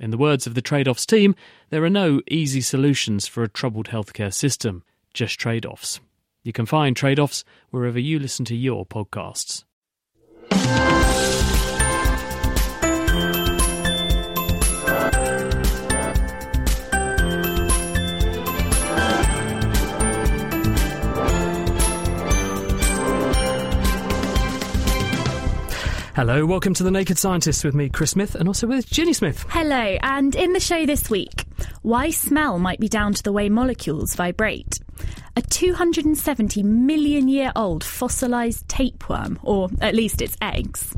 In the words of the trade offs team, there are no easy solutions for a troubled healthcare system, just trade offs. You can find trade offs wherever you listen to your podcasts. Hello, welcome to The Naked Scientist with me, Chris Smith, and also with Ginny Smith. Hello, and in the show this week, why smell might be down to the way molecules vibrate. A 270 million year old fossilised tapeworm, or at least its eggs.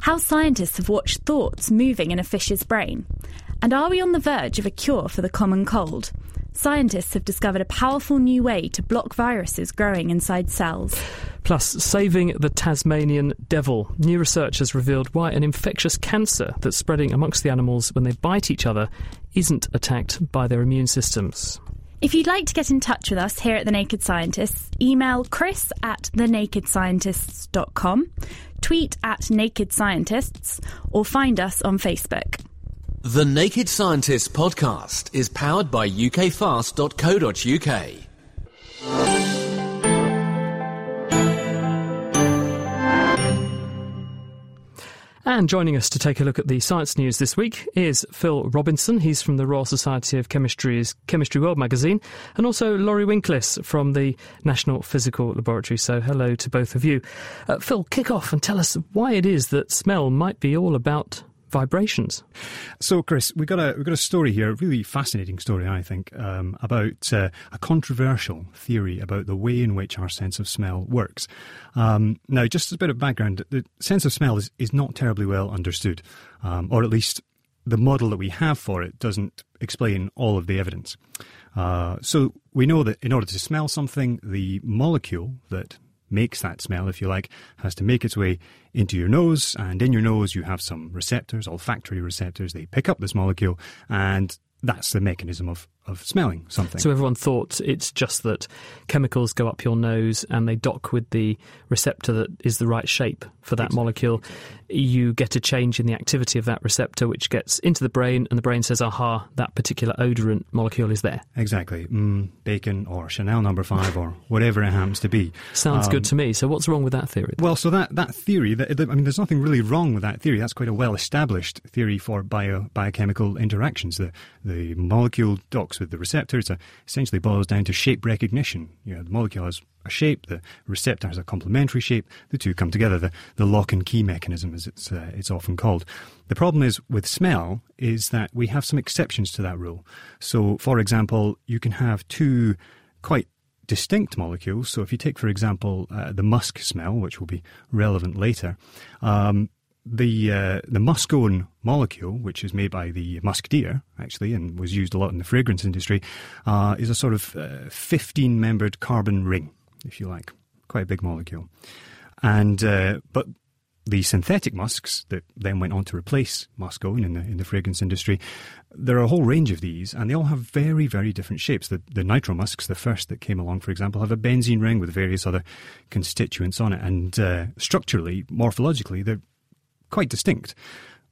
How scientists have watched thoughts moving in a fish's brain. And are we on the verge of a cure for the common cold? Scientists have discovered a powerful new way to block viruses growing inside cells. Plus, saving the Tasmanian devil. New research has revealed why an infectious cancer that's spreading amongst the animals when they bite each other isn't attacked by their immune systems. If you'd like to get in touch with us here at The Naked Scientists, email chris at thenakedscientists.com, tweet at Naked Scientists, or find us on Facebook. The Naked Scientists podcast is powered by ukfast.co.uk. And joining us to take a look at the science news this week is Phil Robinson. He's from the Royal Society of Chemistry's Chemistry World magazine, and also Laurie Winkless from the National Physical Laboratory. So, hello to both of you. Uh, Phil, kick off and tell us why it is that smell might be all about vibrations. So, Chris, we got a we got a story here, a really fascinating story, I think, um, about uh, a controversial theory about the way in which our sense of smell works. Um, now, just as a bit of background, the sense of smell is, is not terribly well understood, um, or at least the model that we have for it doesn't explain all of the evidence. Uh, so we know that in order to smell something, the molecule that makes that smell, if you like, has to make its way into your nose. And in your nose, you have some receptors, olfactory receptors. They pick up this molecule, and that's the mechanism of of smelling something. So everyone thought it's just that chemicals go up your nose and they dock with the receptor that is the right shape for that exactly. molecule. You get a change in the activity of that receptor, which gets into the brain, and the brain says, aha, that particular odorant molecule is there. Exactly. Mm, bacon or Chanel number five or whatever it happens to be. Sounds um, good to me. So what's wrong with that theory? Well, so that, that theory, that, I mean, there's nothing really wrong with that theory. That's quite a well established theory for bio, biochemical interactions. The, the molecule docks with the receptor. It essentially boils down to shape recognition. You know, the molecule has a shape, the receptor has a complementary shape. The two come together. The, the lock and key mechanism, as it's, uh, it's often called. The problem is with smell is that we have some exceptions to that rule. So, for example, you can have two quite distinct molecules. So, if you take, for example, uh, the musk smell, which will be relevant later, um, the uh, the muscone molecule, which is made by the musk deer, actually, and was used a lot in the fragrance industry, uh, is a sort of uh, fifteen-membered carbon ring, if you like, quite a big molecule. And uh, but the synthetic musks that then went on to replace muscone in the in the fragrance industry, there are a whole range of these, and they all have very very different shapes. The the nitro musks, the first that came along, for example, have a benzene ring with various other constituents on it, and uh, structurally, morphologically, they're quite distinct,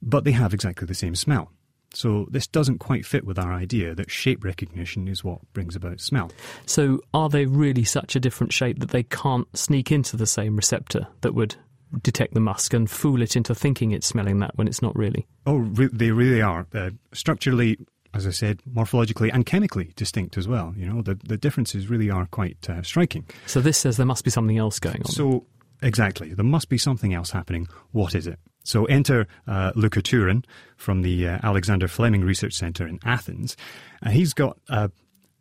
but they have exactly the same smell. So this doesn't quite fit with our idea that shape recognition is what brings about smell. So are they really such a different shape that they can't sneak into the same receptor that would detect the musk and fool it into thinking it's smelling that when it's not really? Oh, re- they really are. Uh, structurally, as I said, morphologically and chemically distinct as well. You know, the, the differences really are quite uh, striking. So this says there must be something else going on. So, exactly. There must be something else happening. What is it? So enter uh, Luca Turin from the uh, Alexander Fleming Research Centre in Athens. And he's got a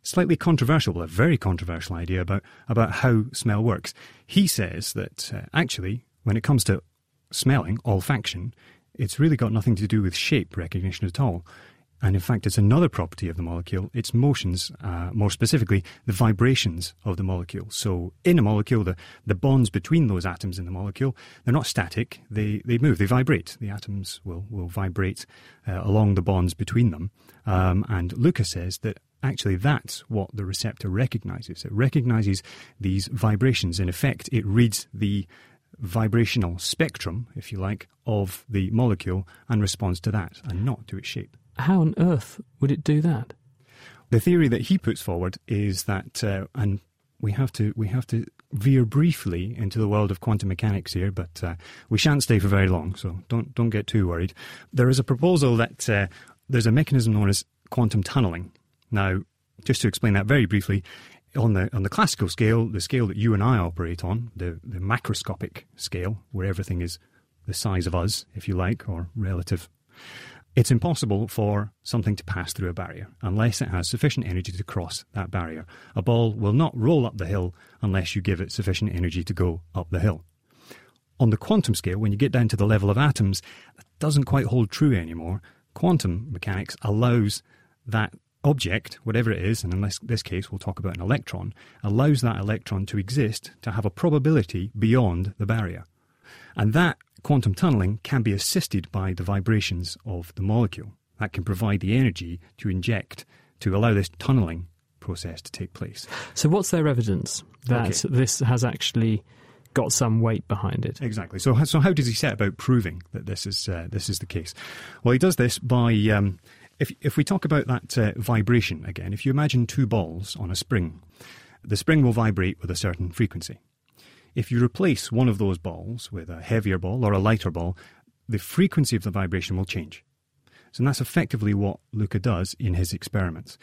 slightly controversial, a very controversial idea about, about how smell works. He says that uh, actually, when it comes to smelling, olfaction, it's really got nothing to do with shape recognition at all. And in fact, it's another property of the molecule, its motions, uh, more specifically, the vibrations of the molecule. So in a molecule, the, the bonds between those atoms in the molecule, they're not static, they, they move, they vibrate. The atoms will, will vibrate uh, along the bonds between them. Um, and Luca says that actually that's what the receptor recognizes. It recognizes these vibrations. In effect, it reads the vibrational spectrum, if you like, of the molecule and responds to that and not to its shape. How on earth would it do that? The theory that he puts forward is that, uh, and we have to we have to veer briefly into the world of quantum mechanics here, but uh, we shan't stay for very long, so don't don't get too worried. There is a proposal that uh, there's a mechanism known as quantum tunneling. Now, just to explain that very briefly, on the on the classical scale, the scale that you and I operate on, the the macroscopic scale, where everything is the size of us, if you like, or relative it's impossible for something to pass through a barrier unless it has sufficient energy to cross that barrier. A ball will not roll up the hill unless you give it sufficient energy to go up the hill. On the quantum scale, when you get down to the level of atoms, that doesn't quite hold true anymore. Quantum mechanics allows that object, whatever it is, and in this, this case we'll talk about an electron, allows that electron to exist to have a probability beyond the barrier. And that quantum tunneling can be assisted by the vibrations of the molecule. That can provide the energy to inject to allow this tunneling process to take place. So, what's their evidence that okay. this has actually got some weight behind it? Exactly. So, so how does he set about proving that this is uh, this is the case? Well, he does this by um, if if we talk about that uh, vibration again. If you imagine two balls on a spring, the spring will vibrate with a certain frequency. If you replace one of those balls with a heavier ball or a lighter ball, the frequency of the vibration will change. So that's effectively what Lucas does in his experiments.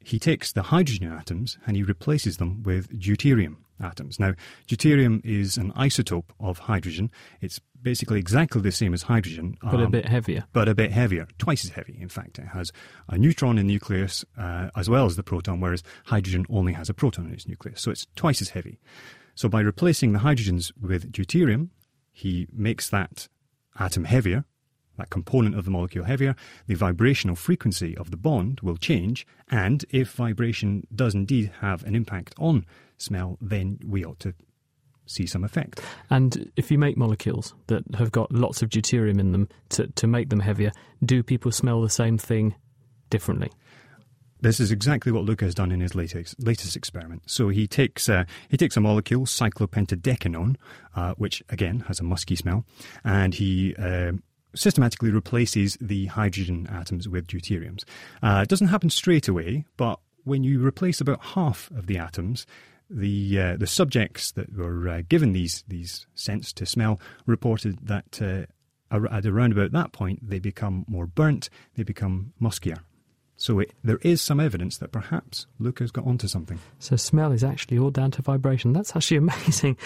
He takes the hydrogen atoms and he replaces them with deuterium atoms. Now, deuterium is an isotope of hydrogen. It's basically exactly the same as hydrogen, but um, a bit heavier. But a bit heavier, twice as heavy. In fact, it has a neutron in the nucleus uh, as well as the proton, whereas hydrogen only has a proton in its nucleus. So it's twice as heavy. So by replacing the hydrogens with deuterium, he makes that atom heavier, that component of the molecule heavier, the vibrational frequency of the bond will change, and if vibration does indeed have an impact on smell, then we ought to see some effect. And if you make molecules that have got lots of deuterium in them to, to make them heavier, do people smell the same thing differently? This is exactly what Luca has done in his latest, latest experiment. So he takes uh, he takes a molecule, cyclopentadecanone, uh, which again has a musky smell, and he uh, systematically replaces the hydrogen atoms with deuteriums. Uh, it doesn't happen straight away, but when you replace about half of the atoms, the uh, the subjects that were uh, given these these scents to smell reported that at around about that point they become more burnt, they become muskier. So it, there is some evidence that perhaps Luca's got onto something. So smell is actually all down to vibration. That's actually amazing.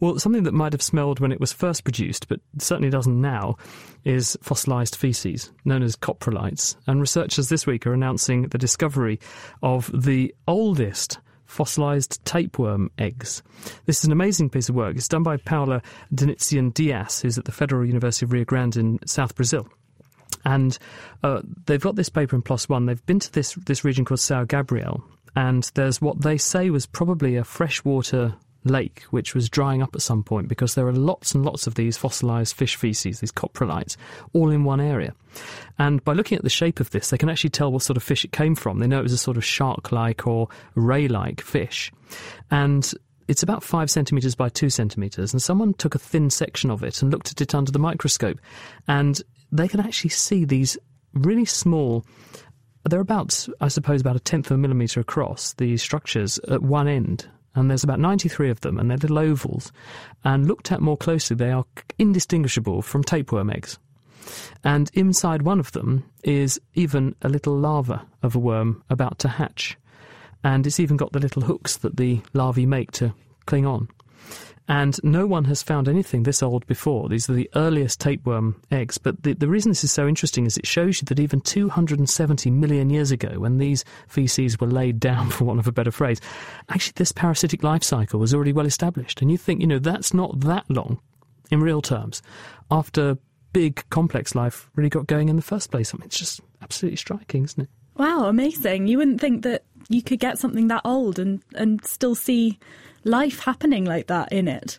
Well, something that might have smelled when it was first produced, but certainly doesn't now, is fossilized feces, known as coprolites. And researchers this week are announcing the discovery of the oldest fossilized tapeworm eggs. This is an amazing piece of work. It's done by Paula Dentzien Dias, who's at the Federal University of Rio Grande in South Brazil. And uh, they've got this paper in PLOS One. They've been to this this region called Sao Gabriel, and there's what they say was probably a freshwater lake which was drying up at some point because there are lots and lots of these fossilized fish feces, these coprolites, all in one area. And by looking at the shape of this, they can actually tell what sort of fish it came from. They know it was a sort of shark like or ray like fish. And it's about five centimetres by two centimetres, and someone took a thin section of it and looked at it under the microscope. And they can actually see these really small they're about, I suppose, about a tenth of a millimetre across, these structures at one end. And there's about 93 of them, and they're little ovals. And looked at more closely, they are indistinguishable from tapeworm eggs. And inside one of them is even a little larva of a worm about to hatch. And it's even got the little hooks that the larvae make to cling on. And no one has found anything this old before. These are the earliest tapeworm eggs. But the, the reason this is so interesting is it shows you that even 270 million years ago, when these feces were laid down, for want of a better phrase, actually this parasitic life cycle was already well established. And you think, you know, that's not that long in real terms after big complex life really got going in the first place. I mean, it's just absolutely striking, isn't it? Wow, amazing. You wouldn't think that you could get something that old and, and still see life happening like that in it.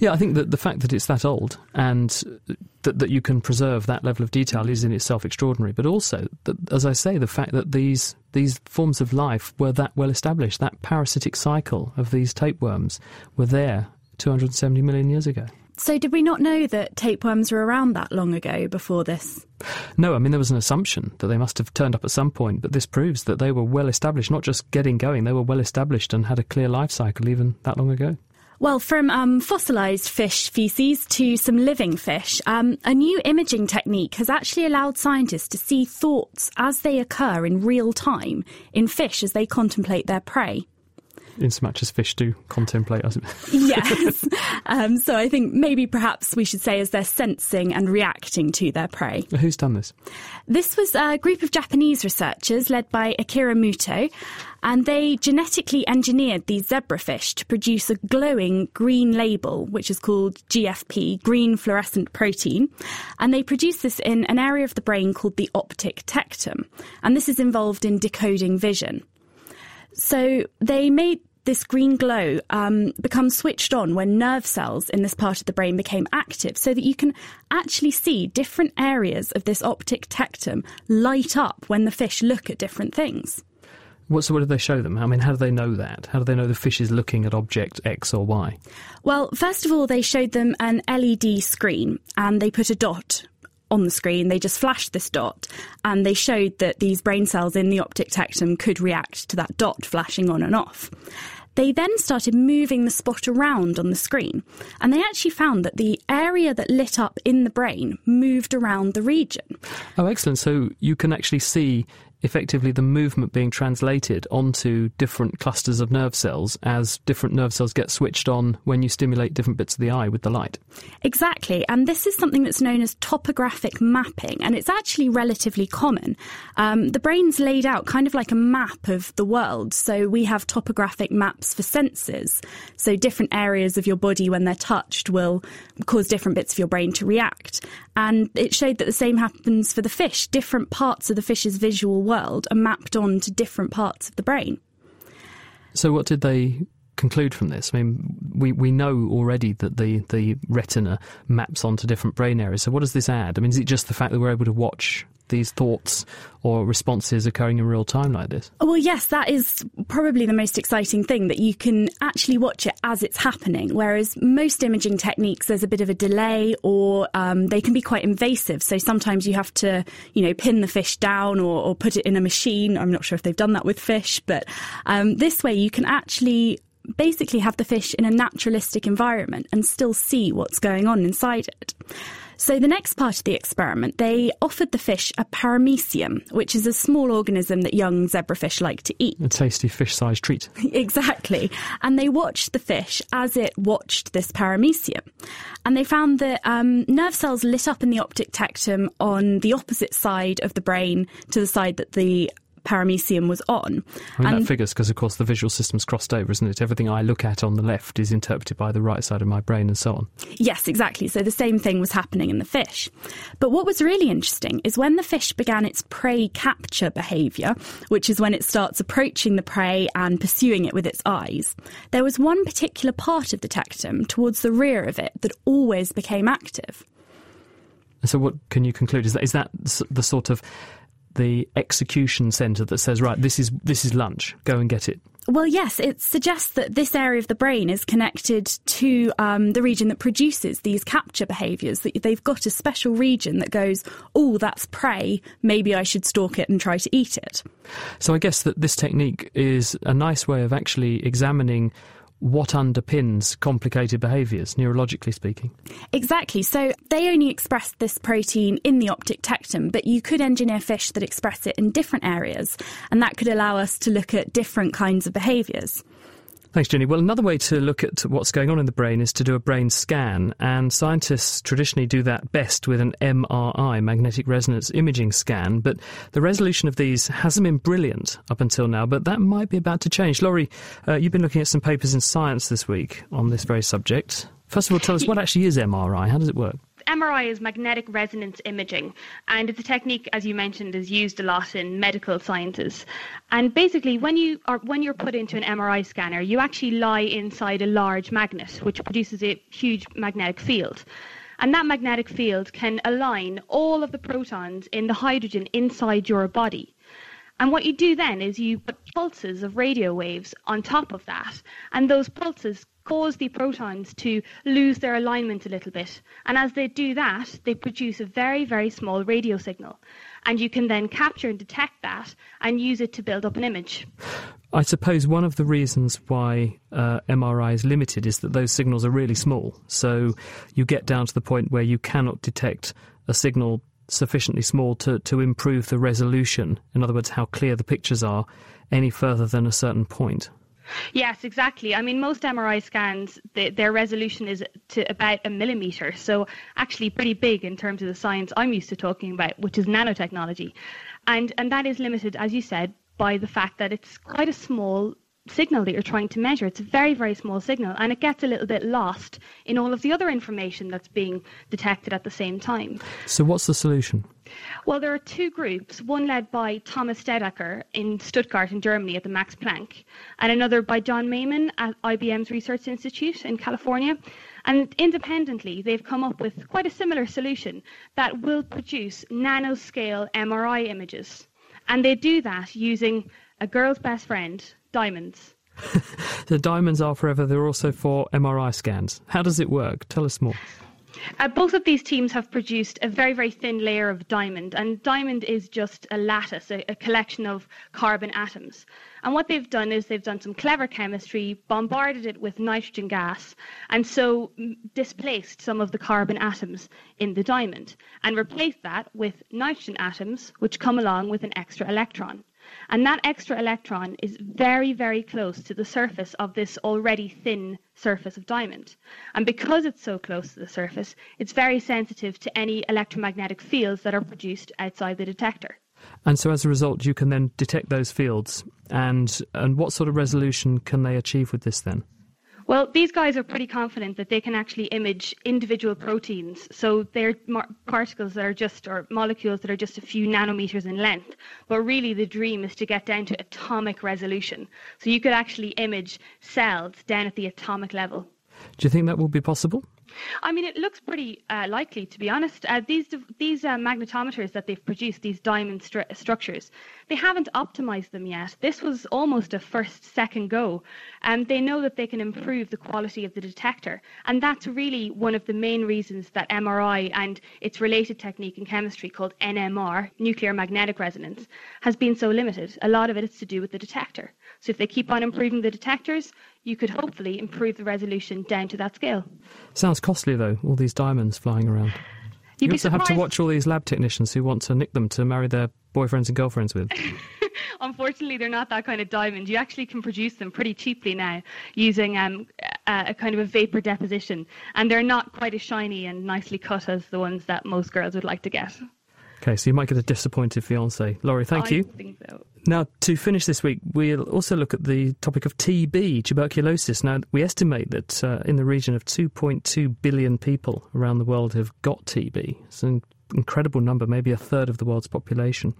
Yeah, I think that the fact that it's that old and that, that you can preserve that level of detail is in itself extraordinary. But also, that, as I say, the fact that these these forms of life were that well established, that parasitic cycle of these tapeworms were there 270 million years ago. So, did we not know that tapeworms were around that long ago before this? No, I mean, there was an assumption that they must have turned up at some point, but this proves that they were well established, not just getting going, they were well established and had a clear life cycle even that long ago. Well, from um, fossilised fish feces to some living fish, um, a new imaging technique has actually allowed scientists to see thoughts as they occur in real time in fish as they contemplate their prey in so much as fish do contemplate yes. Um, so I think maybe perhaps we should say as they're sensing and reacting to their prey. Who's done this? This was a group of Japanese researchers led by Akira Muto, and they genetically engineered these zebrafish to produce a glowing green label, which is called GFP, green fluorescent protein. And they produce this in an area of the brain called the optic tectum. And this is involved in decoding vision. So they made this green glow um, become switched on when nerve cells in this part of the brain became active so that you can actually see different areas of this optic tectum light up when the fish look at different things. What, so what did they show them? I mean, how do they know that? How do they know the fish is looking at object X or Y? Well, first of all, they showed them an LED screen and they put a dot on the screen. They just flashed this dot and they showed that these brain cells in the optic tectum could react to that dot flashing on and off. They then started moving the spot around on the screen, and they actually found that the area that lit up in the brain moved around the region. Oh, excellent. So you can actually see effectively the movement being translated onto different clusters of nerve cells as different nerve cells get switched on when you stimulate different bits of the eye with the light. Exactly, and this is something that's known as topographic mapping, and it's actually relatively common. Um, the brain's laid out kind of like a map of the world, so we have topographic maps for senses. So different areas of your body, when they're touched, will cause different bits of your brain to react. And it showed that the same happens for the fish. Different parts of the fish's visual world are mapped on to different parts of the brain. So, what did they conclude from this? I mean, we, we know already that the, the retina maps onto different brain areas. So, what does this add? I mean, is it just the fact that we're able to watch these thoughts or responses occurring in real time like this? Well, yes, that is probably the most exciting thing that you can actually watch it as it's happening. Whereas most imaging techniques, there's a bit of a delay or um, they can be quite invasive. So sometimes you have to, you know, pin the fish down or, or put it in a machine. I'm not sure if they've done that with fish, but um, this way you can actually basically have the fish in a naturalistic environment and still see what's going on inside it. So, the next part of the experiment, they offered the fish a paramecium, which is a small organism that young zebrafish like to eat. A tasty fish sized treat. exactly. And they watched the fish as it watched this paramecium. And they found that um, nerve cells lit up in the optic tectum on the opposite side of the brain to the side that the paramecium was on. I mean, and that figures because, of course, the visual system's crossed over, isn't it? Everything I look at on the left is interpreted by the right side of my brain and so on. Yes, exactly. So the same thing was happening in the fish. But what was really interesting is when the fish began its prey capture behaviour, which is when it starts approaching the prey and pursuing it with its eyes, there was one particular part of the tectum towards the rear of it that always became active. So, what can you conclude? Is that, is that the sort of the execution centre that says, right, this is this is lunch, go and get it? Well, yes, it suggests that this area of the brain is connected to um, the region that produces these capture behaviours. That they've got a special region that goes, oh, that's prey. Maybe I should stalk it and try to eat it. So I guess that this technique is a nice way of actually examining what underpins complicated behaviours, neurologically speaking. Exactly. So they only express this protein in the optic tectum, but you could engineer fish that express it in different areas, and that could allow us to look at different kinds of behaviours. Thanks, Ginny. Well, another way to look at what's going on in the brain is to do a brain scan, and scientists traditionally do that best with an MRI, magnetic resonance imaging scan. But the resolution of these hasn't been brilliant up until now, but that might be about to change. Laurie, uh, you've been looking at some papers in Science this week on this very subject. First of all, tell us what actually is MRI? How does it work? MRI is magnetic resonance imaging, and it's a technique, as you mentioned, is used a lot in medical sciences. And basically, when you are when you're put into an MRI scanner, you actually lie inside a large magnet, which produces a huge magnetic field. And that magnetic field can align all of the protons in the hydrogen inside your body. And what you do then is you put pulses of radio waves on top of that, and those pulses cause the protons to lose their alignment a little bit. And as they do that, they produce a very, very small radio signal. And you can then capture and detect that and use it to build up an image. I suppose one of the reasons why uh, MRI is limited is that those signals are really small. So you get down to the point where you cannot detect a signal sufficiently small to, to improve the resolution, in other words, how clear the pictures are, any further than a certain point. Yes, exactly. I mean, most MRI scans, the, their resolution is to about a millimeter, so actually pretty big in terms of the science I'm used to talking about, which is nanotechnology. And, and that is limited, as you said, by the fact that it's quite a small signal that you're trying to measure. It's a very, very small signal, and it gets a little bit lost in all of the other information that's being detected at the same time. So, what's the solution? Well, there are two groups, one led by Thomas Staudacher in Stuttgart in Germany at the Max Planck, and another by John Mamin at IBM's Research Institute in California. And independently, they've come up with quite a similar solution that will produce nanoscale MRI images. And they do that using a girl's best friend, diamonds. the diamonds are forever. They're also for MRI scans. How does it work? Tell us more. Uh, both of these teams have produced a very, very thin layer of diamond, and diamond is just a lattice, a, a, collection of carbon atoms. And what they've done is they've done some clever chemistry, bombarded it with nitrogen gas, and so displaced some of the carbon atoms in the diamond, and replaced that with nitrogen atoms, which come along with an extra electron. And that extra electron is very, very close to the surface of this already thin surface of diamond. And because it's so close to the surface, it's very sensitive to any electromagnetic fields that are produced outside the detector. And so as a result, you can then detect those fields. And, and what sort of resolution can they achieve with this then? Well, these guys are pretty confident that they can actually image individual proteins. So they're particles that are just, or molecules that are just a few nanometers in length. But really, the dream is to get down to atomic resolution. So you could actually image cells down at the atomic level. Do you think that will be possible? I mean, it looks pretty uh, likely, to be honest. Uh, these these uh, magnetometers that they've produced, these diamond stru- structures, they haven't optimized them yet. This was almost a first, second go, and they know that they can improve the quality of the detector, and that's really one of the main reasons that MRI and its related technique in chemistry called NMR, nuclear magnetic resonance, has been so limited. A lot of it is to do with the detector. So if they keep on improving the detectors, you could hopefully improve the resolution down to that scale. Sounds costly though, all these diamonds flying around. You'd you also have to watch all these lab technicians who want to nick them to marry their boyfriends and girlfriends with. Unfortunately, they're not that kind of diamond. You actually can produce them pretty cheaply now using um, a, a, kind of a vapor deposition, and they're not quite as shiny and nicely cut as the ones that most girls would like to get. Okay, so you might get a disappointed fiance. Laurie, thank I you. think so. Now, to finish this week, we'll also look at the topic of TB, tuberculosis. Now, we estimate that uh, in the region of 2.2 billion people around the world have got TB. It's an incredible number, maybe a third of the world's population.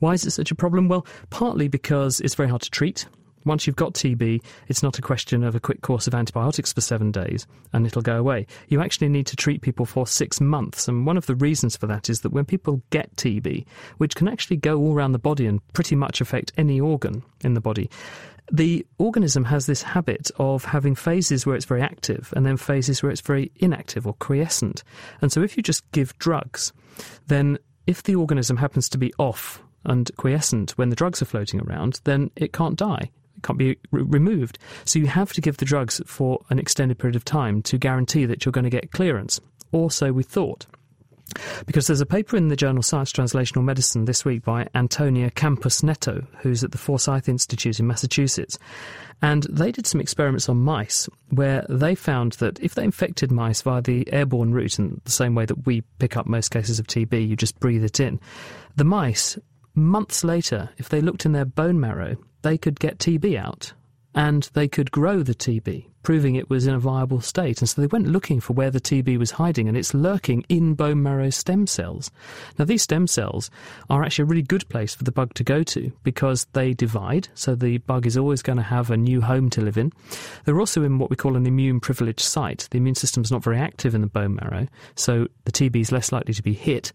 Why is it such a problem? Well, partly because it's very hard to treat. Once you've got TB, it's not a question of a quick course of antibiotics for seven days and it'll go away. You actually need to treat people for six months. And one of the reasons for that is that when people get TB, which can actually go all around the body and pretty much affect any organ in the body, the organism has this habit of having phases where it's very active and then phases where it's very inactive or quiescent. And so if you just give drugs, then if the organism happens to be off and quiescent when the drugs are floating around, then it can't die can't be re- removed. So you have to give the drugs for an extended period of time to guarantee that you're going to get clearance. Or so we thought. Because there's a paper in the journal Science Translational Medicine this week by Antonia Campos Neto, who's at the Forsyth Institute in Massachusetts. And they did some experiments on mice where they found that if they infected mice via the airborne route, in the same way that we pick up most cases of TB, you just breathe it in, the mice, months later, if they looked in their bone marrow, they could get TB out and they could grow the TB proving it was in a viable state. And so they went looking for where the TB was hiding, and it's lurking in bone marrow stem cells. Now, these stem cells are actually a really good place for the bug to go to because they divide, so the bug is always going to have a new home to live in. They're also in what we call an immune privileged site. The immune system is not very active in the bone marrow, so the TB is less likely to be hit.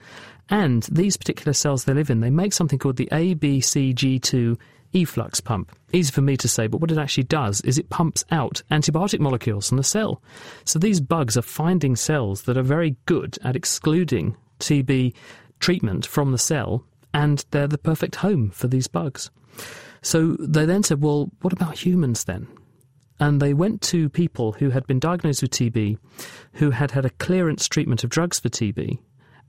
And these particular cells they live in, they make something called the ABCG2 efflux pump. Easy for me to say, but what it actually does is it pumps out antibiotic molecules from the cell. So these bugs are finding cells that are very good at excluding TB treatment from the cell, and they're the perfect home for these bugs. So they then said, well, what about humans then? And they went to people who had been diagnosed with TB, who had had a clearance treatment of drugs for TB,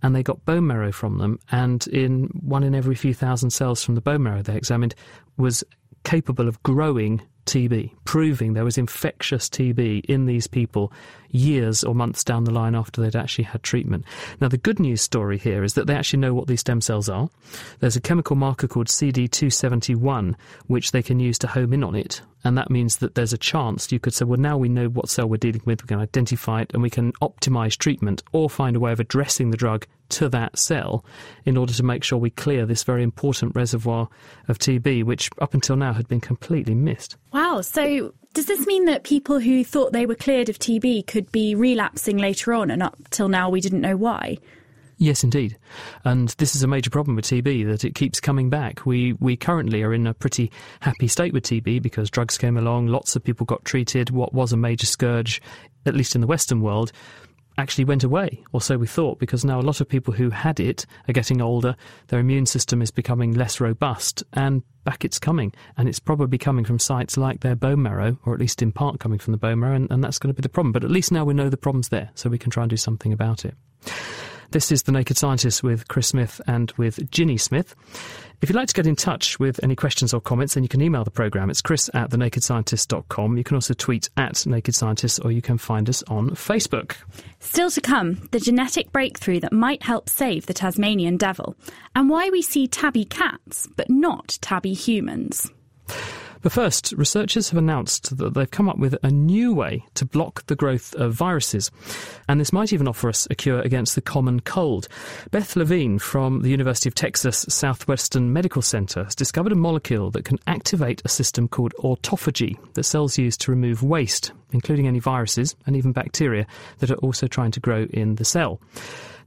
and they got bone marrow from them. And in one in every few thousand cells from the bone marrow they examined was capable of growing TB, proving there was infectious TB in these people years or months down the line after they'd actually had treatment. Now, the good news story here is that they actually know what these stem cells are. There's a chemical marker called CD271, which they can use to home in on it. And that means that there's a chance you could say, well, now we know what cell we're dealing with, we can identify it, and we can optimize treatment or find a way of addressing the drug to that cell in order to make sure we clear this very important reservoir of TB, which up until now had been completely missed. Wow. So does this mean that people who thought they were cleared of TB could be relapsing later on, and up till now we didn't know why? Yes, indeed. And this is a major problem with TB that it keeps coming back. We we currently are in a pretty happy state with TB because drugs came along, lots of people got treated. What was a major scourge, at least in the Western world, actually went away, or so we thought, because now a lot of people who had it are getting older, their immune system is becoming less robust, and back it's coming. And it's probably coming from sites like their bone marrow, or at least in part coming from the bone marrow, and, and that's going to be the problem. But at least now we know the problem's there, so we can try and do something about it. This is The Naked Scientist with Chris Smith and with Ginny Smith. If you'd like to get in touch with any questions or comments, then you can email the programme. It's chris at thenakedscientist.com. You can also tweet at Naked Scientist or you can find us on Facebook. Still to come, the genetic breakthrough that might help save the Tasmanian devil, and why we see tabby cats but not tabby humans. But first, researchers have announced that they've come up with a new way to block the growth of viruses. And this might even offer us a cure against the common cold. Beth Levine from the University of Texas Southwestern Medical Center has discovered a molecule that can activate a system called autophagy that cells use to remove waste, including any viruses and even bacteria that are also trying to grow in the cell.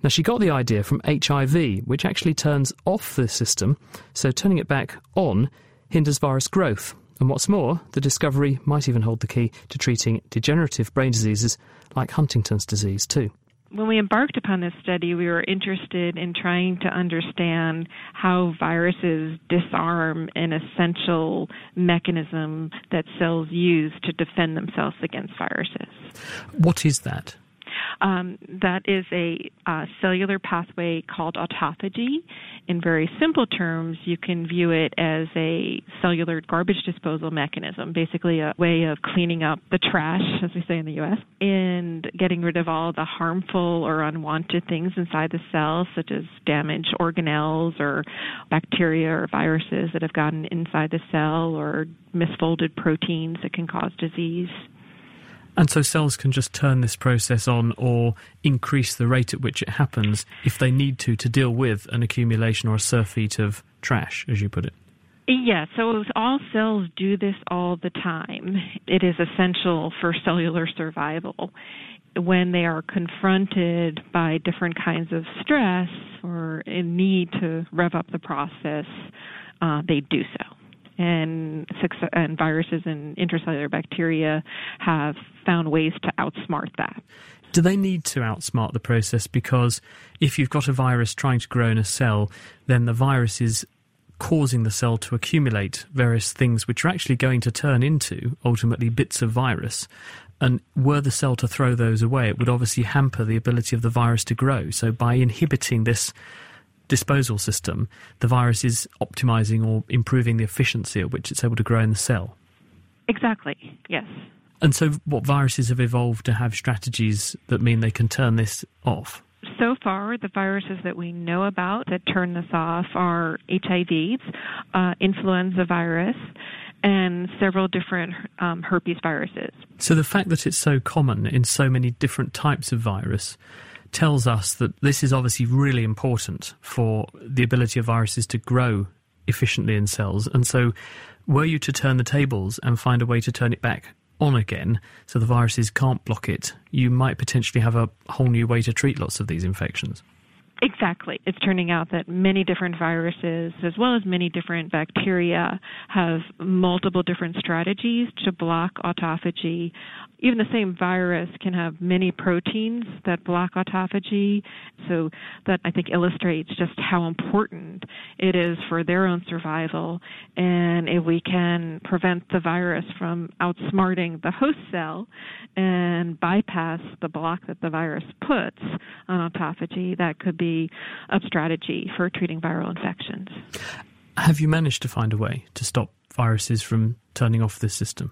Now, she got the idea from HIV, which actually turns off the system, so turning it back on hinders virus growth. And what's more, the discovery might even hold the key to treating degenerative brain diseases like Huntington's disease, too. When we embarked upon this study, we were interested in trying to understand how viruses disarm an essential mechanism that cells use to defend themselves against viruses. What is that? Um, that is a uh, cellular pathway called autophagy. In very simple terms, you can view it as a cellular garbage disposal mechanism, basically a way of cleaning up the trash, as we say in the U.S., and getting rid of all the harmful or unwanted things inside the cell, such as damaged organelles or bacteria or viruses that have gotten inside the cell or misfolded proteins that can cause disease. And so cells can just turn this process on or increase the rate at which it happens if they need to to deal with an accumulation or a surfeit of trash, as you put it. Yeah, so all cells do this all the time. It is essential for cellular survival. When they are confronted by different kinds of stress or in need to rev up the process, uh, they do so and, and viruses and intracellular bacteria have found ways to outsmart that. Do they need to outsmart the process? Because if you've got a virus trying to grow in a cell, then the virus is causing the cell to accumulate various things which are actually going to turn into ultimately bits of virus. And were the cell to throw those away, it would obviously hamper the ability of the virus to grow. So by inhibiting this disposal system, the virus is optimizing or improving the efficiency at which it's able to grow in the cell. Exactly, yes. And so, what viruses have evolved to have strategies that mean they can turn this off? So far, the viruses that we know about that turn this off are HIV, uh, influenza virus, and several different um, herpes viruses. So the fact that it's so common in so many different types of virus tells us that this is obviously really important for the ability of viruses to grow efficiently in cells. And so, were you to turn the tables and find a way to turn it back on again so the viruses can't block it, you might potentially have a whole new way to treat lots of these infections. Exactly. It's turning out that many different viruses, as well as many different bacteria, have multiple different strategies to block autophagy. Even the same virus can have many proteins that block autophagy. So that I think illustrates just how important it is for their own survival. And if we can prevent the virus from outsmarting the host cell and bypass the block that the virus puts on autophagy, that could be a strategy for treating viral infections. Have you managed to find a way to stop viruses from turning off this system?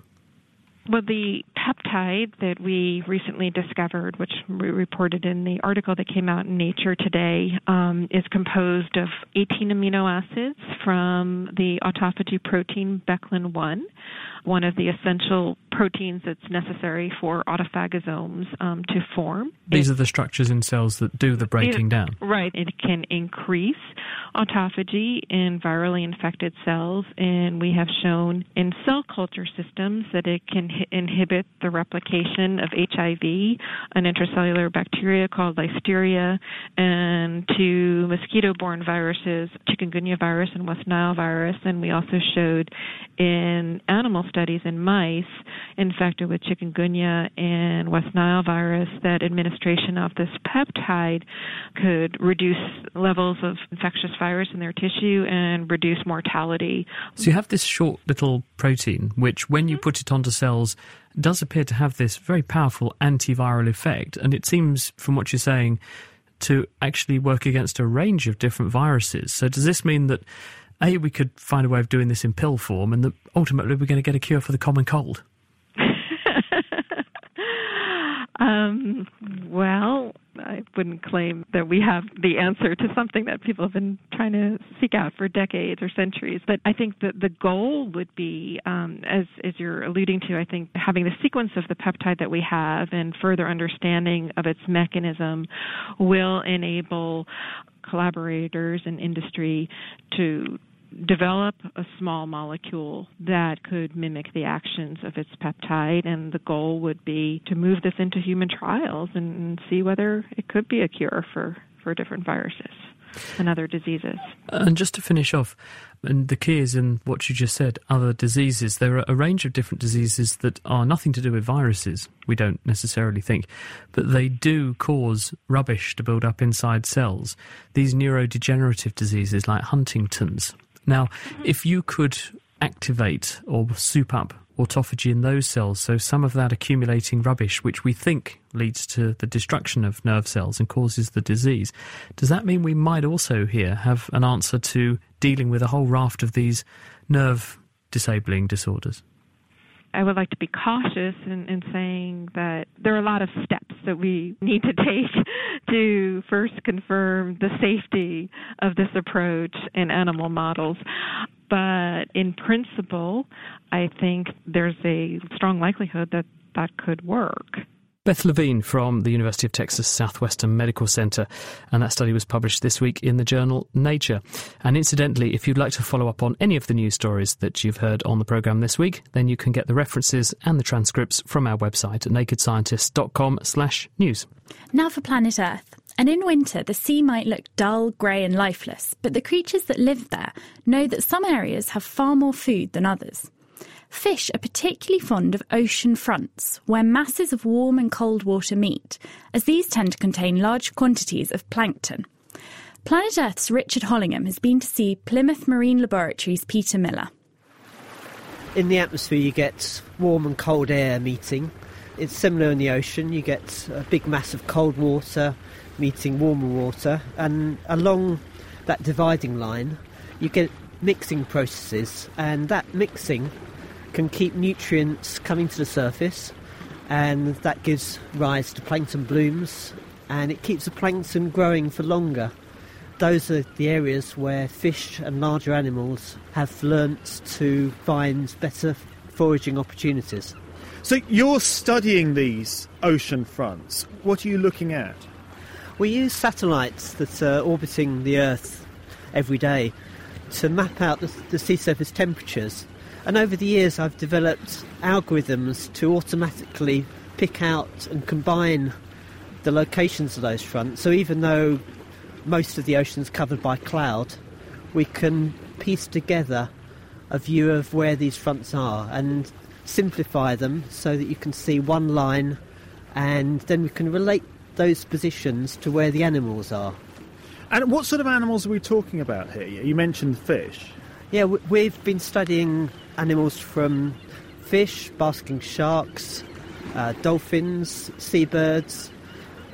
Well, the peptide that we recently discovered, which we reported in the article that came out in Nature today, um, is composed of 18 amino acids from the autophagy protein Beclin 1 one of the essential proteins that's necessary for autophagosomes um, to form. These it, are the structures in cells that do the breaking it, down. Right. It can increase autophagy in virally infected cells, and we have shown in cell culture systems that it can inhibit the replication of HIV, an intracellular bacteria called Listeria, and to mosquito borne viruses, chikungunya virus and West Nile virus. And we also showed in animal studies in mice infected with chikungunya and West Nile virus that administration of this peptide could reduce levels of infectious virus in their tissue and reduce mortality. So you have this short little protein, which when you mm-hmm. put it onto cells, does appear to have this very powerful antiviral effect. And it seems, from what you're saying, to actually work against a range of different viruses. So does this mean that a, we could find a way of doing this in pill form, and that ultimately we're going to get a cure for the common cold. Um, well, I wouldn't claim that we have the answer to something that people have been trying to seek out for decades or centuries. But I think that the goal would be, um, as as you're alluding to, I think having the sequence of the peptide that we have and further understanding of its mechanism will enable collaborators and industry to develop a small molecule that could mimic the actions of its peptide and the goal would be to move this into human trials and see whether it could be a cure for, for different viruses and other diseases. And just to finish off, and the key is in what you just said other diseases. There are a range of different diseases that are nothing to do with viruses, we don't necessarily think, but they do cause rubbish to build up inside cells. These neurodegenerative diseases like Huntington's. Now, mm-hmm. if you could activate or soup up autophagy in those cells. So some of that accumulating rubbish, which we think leads to the destruction of nerve cells and causes the disease. Does that mean we might also here have an answer to dealing with a whole raft of these nerve disabling disorders? I would like to be cautious in, in, saying that there are a lot of steps that we need to take to first confirm the safety of this approach in animal models. But in principle, I think there's a strong likelihood that that could work. Beth Levine from the University of Texas Southwestern Medical Center, and that study was published this week in the journal Nature. And incidentally, if you'd like to follow up on any of the news stories that you've heard on the programme this week, then you can get the references and the transcripts from our website at nakedscientist.com slash news. Now for Planet Earth. And in winter, the sea might look dull, grey, and lifeless, but the creatures that live there know that some areas have far more food than others. Fish are particularly fond of ocean fronts, where masses of warm and cold water meet, as these tend to contain large quantities of plankton. Planet Earth's Richard Hollingham has been to see Plymouth Marine Laboratories' Peter Miller. In the atmosphere, you get warm and cold air meeting. It's similar in the ocean. You get a big mass of cold water meeting warmer water, and along that dividing line, you get mixing processes, and that mixing can keep nutrients coming to the surface, and that gives rise to plankton blooms, and it keeps the plankton growing for longer. those are the areas where fish and larger animals have learnt to find better foraging opportunities. So you're studying these ocean fronts. What are you looking at? We use satellites that are orbiting the Earth every day to map out the, the sea surface temperatures. And over the years, I've developed algorithms to automatically pick out and combine the locations of those fronts. So even though most of the ocean is covered by cloud, we can piece together a view of where these fronts are and simplify them so that you can see one line and then we can relate those positions to where the animals are. And what sort of animals are we talking about here? You mentioned fish. Yeah, we've been studying animals from fish, basking sharks, uh, dolphins, seabirds,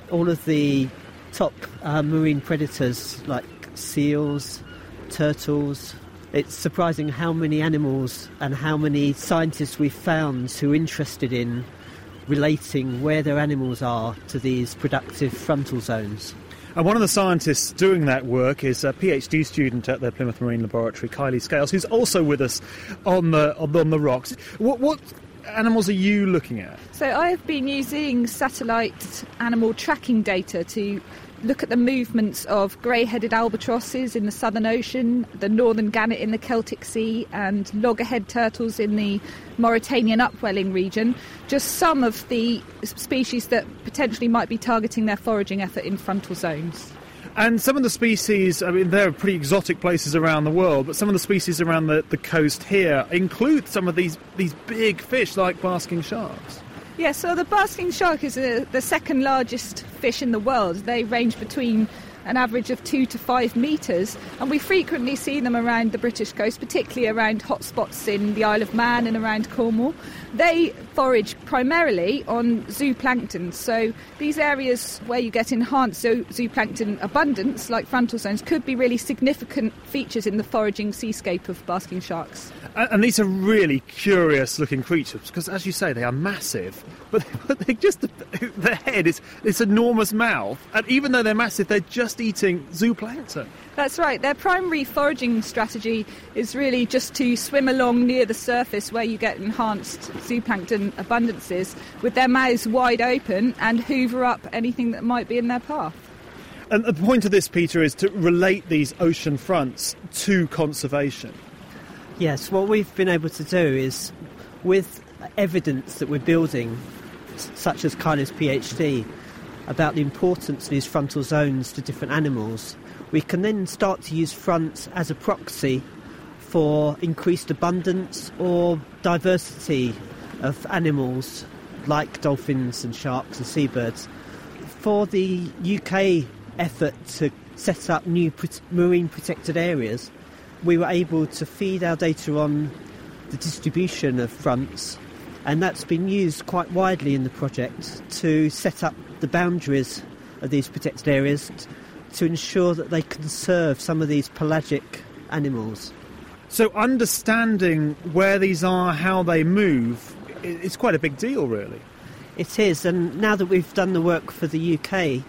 all of the top uh, marine predators like seals, turtles. It's surprising how many animals and how many scientists we've found who are interested in relating where their animals are to these productive frontal zones. And one of the scientists doing that work is a PhD student at the Plymouth Marine Laboratory, Kylie Scales, who's also with us on the on the rocks. What, what animals are you looking at? So I've been using satellite animal tracking data to look at the movements of grey-headed albatrosses in the Southern Ocean, the northern gannet in the Celtic Sea, and loggerhead turtles in the Mauritanian upwelling region. Just some of the species that potentially might be targeting their foraging effort in frontal zones. And some of the species, I mean, there are pretty exotic places around the world, but some of the species around the, the coast here include some of these, these big fish like basking sharks. Yeah, so the basking shark is a, the second largest fish in the world. They range between an average of two to five metres, and we frequently see them around the British coast, particularly around hotspots in the Isle of Man and around Cornwall. They forage primarily on zooplankton, so these areas where you get enhanced zoo- zooplankton abundance, like frontal zones, could be really significant features in the foraging seascape of basking sharks. And these are really curious looking creatures because, as you say, they are massive, but they just their head is this enormous mouth, and even though they're massive, they're just eating zooplankton. That's right. Their primary foraging strategy is really just to swim along near the surface where you get enhanced zooplankton abundances with their mouths wide open and hoover up anything that might be in their path. And the point of this, Peter, is to relate these ocean fronts to conservation. Yes, what we've been able to do is, with evidence that we're building, such as Kylie's PhD, about the importance of these frontal zones to different animals, we can then start to use fronts as a proxy for increased abundance or diversity of animals like dolphins and sharks and seabirds. For the UK effort to set up new marine protected areas, we were able to feed our data on the distribution of fronts, and that's been used quite widely in the project to set up the boundaries of these protected areas to ensure that they conserve some of these pelagic animals. So, understanding where these are, how they move, it's quite a big deal, really. It is, and now that we've done the work for the UK,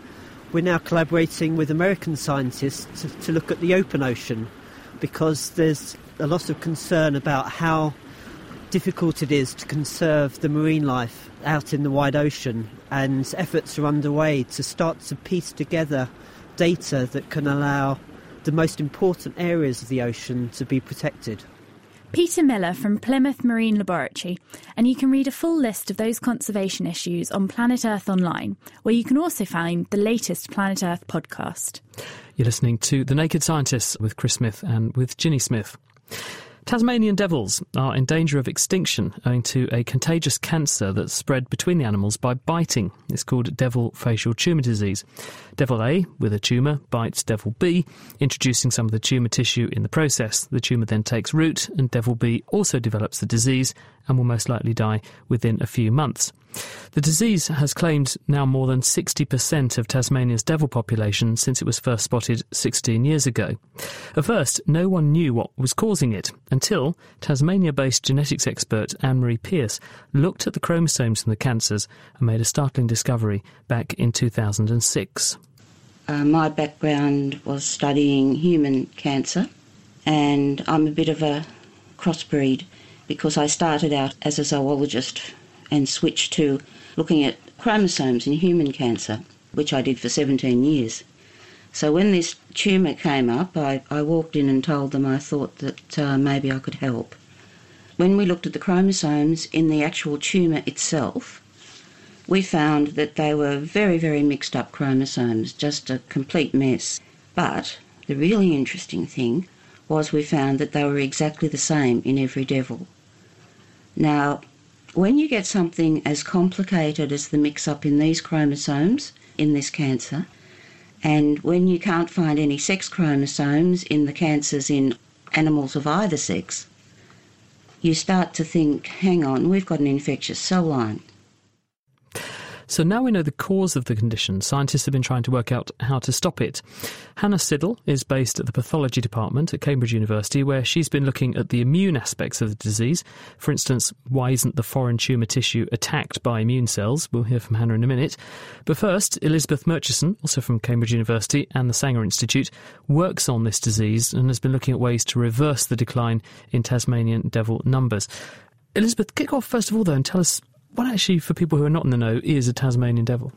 we're now collaborating with American scientists to, to look at the open ocean because there's a lot of concern about how difficult it is to conserve the marine life out in the wide ocean, and efforts are underway to start to piece together data that can allow the most important areas of the ocean to be protected. Peter Miller from Plymouth Marine Laboratory, and you can read a full list of those conservation issues on Planet Earth Online, where you can also find the latest Planet Earth podcast. You're listening to The Naked Scientists with Chris Smith and with Ginny Smith. Tasmanian devils are in danger of extinction owing to a contagious cancer that's spread between the animals by biting. It's called devil facial tumour disease. Devil A, with a tumour, bites devil B, introducing some of the tumour tissue in the process. The tumour then takes root, and devil B also develops the disease and will most likely die within a few months. The disease has claimed now more than 60% of Tasmania's devil population since it was first spotted 16 years ago. At first, no one knew what was causing it until Tasmania based genetics expert Anne-Maree Pearse looked at the chromosomes from the cancers and made a startling discovery back in 2006. Uh, my background was studying human cancer, and I'm a bit of a crossbreed because I started out as a zoologist and switched to looking at chromosomes in human cancer, which I did for 17 years. So when this tumour came up, I, I walked in and told them I thought that uh, maybe I could help. When we looked at the chromosomes in the actual tumour itself, we found that they were very, very mixed up chromosomes, just a complete mess. But the really interesting thing was we found that they were exactly the same in every devil. Now, when you get something as complicated as the mix up in these chromosomes in this cancer, and when you can't find any sex chromosomes in the cancers in animals of either sex, you start to think, hang on, we've got an infectious cell line. So now we know the cause of the condition. Scientists have been trying to work out how to stop it. Hannah Siddle is based at the pathology department at Cambridge University, where she's been looking at the immune aspects of the disease. For instance, why isn't the foreign tumour tissue attacked by immune cells? We'll hear from Hannah in a minute. But first, Elizabeth Murchison, also from Cambridge University and the Sanger Institute, works on this disease and has been looking at ways to reverse the decline in Tasmanian devil numbers. Elizabeth, kick off first of all, though, and tell us what actually, for people who are not in the know, is a Tasmanian devil?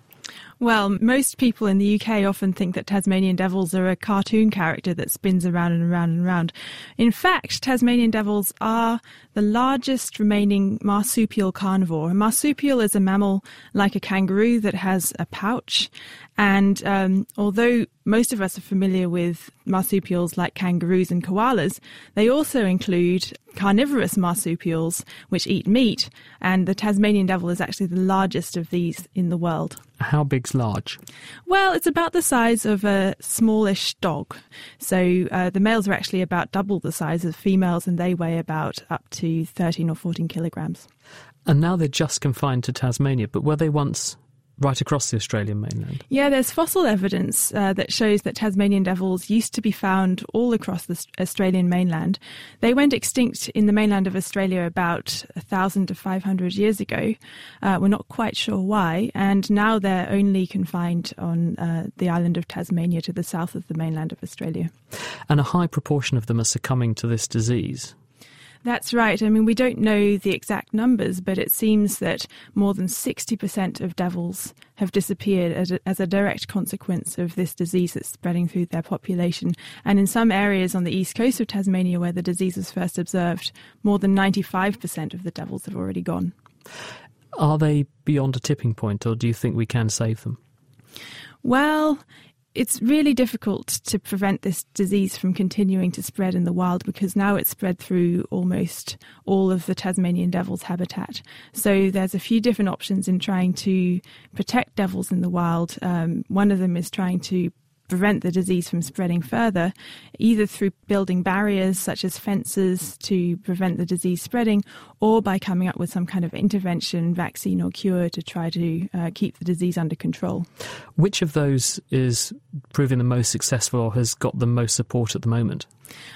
Well, most people in the UK often think that Tasmanian devils are a cartoon character that spins around and around and around. In fact, Tasmanian devils are the largest remaining marsupial carnivore. A marsupial is a mammal like a kangaroo that has a pouch. And um, although most of us are familiar with marsupials like kangaroos and koalas, they also include carnivorous marsupials which eat meat. And the Tasmanian devil is actually the largest of these in the world. How large? Well, it's about the size of a smallish dog. So uh, the males are actually about double the size of females, and they weigh about up to 13 or 14 kilograms. And now they're just confined to Tasmania, but were they once right across the Australian mainland. Yeah, there's fossil evidence uh, that shows that Tasmanian devils used to be found all across the Australian mainland. They went extinct in the mainland of Australia about 1,000 to 500 years ago. Uh, we're not quite sure why, and now they're only confined on uh, the island of Tasmania to the south of the mainland of Australia. And a high proportion of them are succumbing to this disease. That's right. I mean, we don't know the exact numbers, but it seems that more than 60% of devils have disappeared as a, as a, direct consequence of this disease that's spreading through their population. And in some areas on the east coast of Tasmania where the disease was first observed, more than 95% of the devils have already gone. Are they beyond a tipping point, or do you think we can save them? Well, it's really difficult to prevent this disease from continuing to spread in the wild because now it's spread through almost all of the Tasmanian devil's habitat. So there's a few different options in trying to protect devils in the wild. Um, one of them is trying to prevent the disease from spreading further, either through building barriers such as fences to prevent the disease spreading, or by coming up with some kind of intervention, vaccine, or cure to try to uh, keep the disease under control. Which of those is proving the most successful or has got the most support at the moment?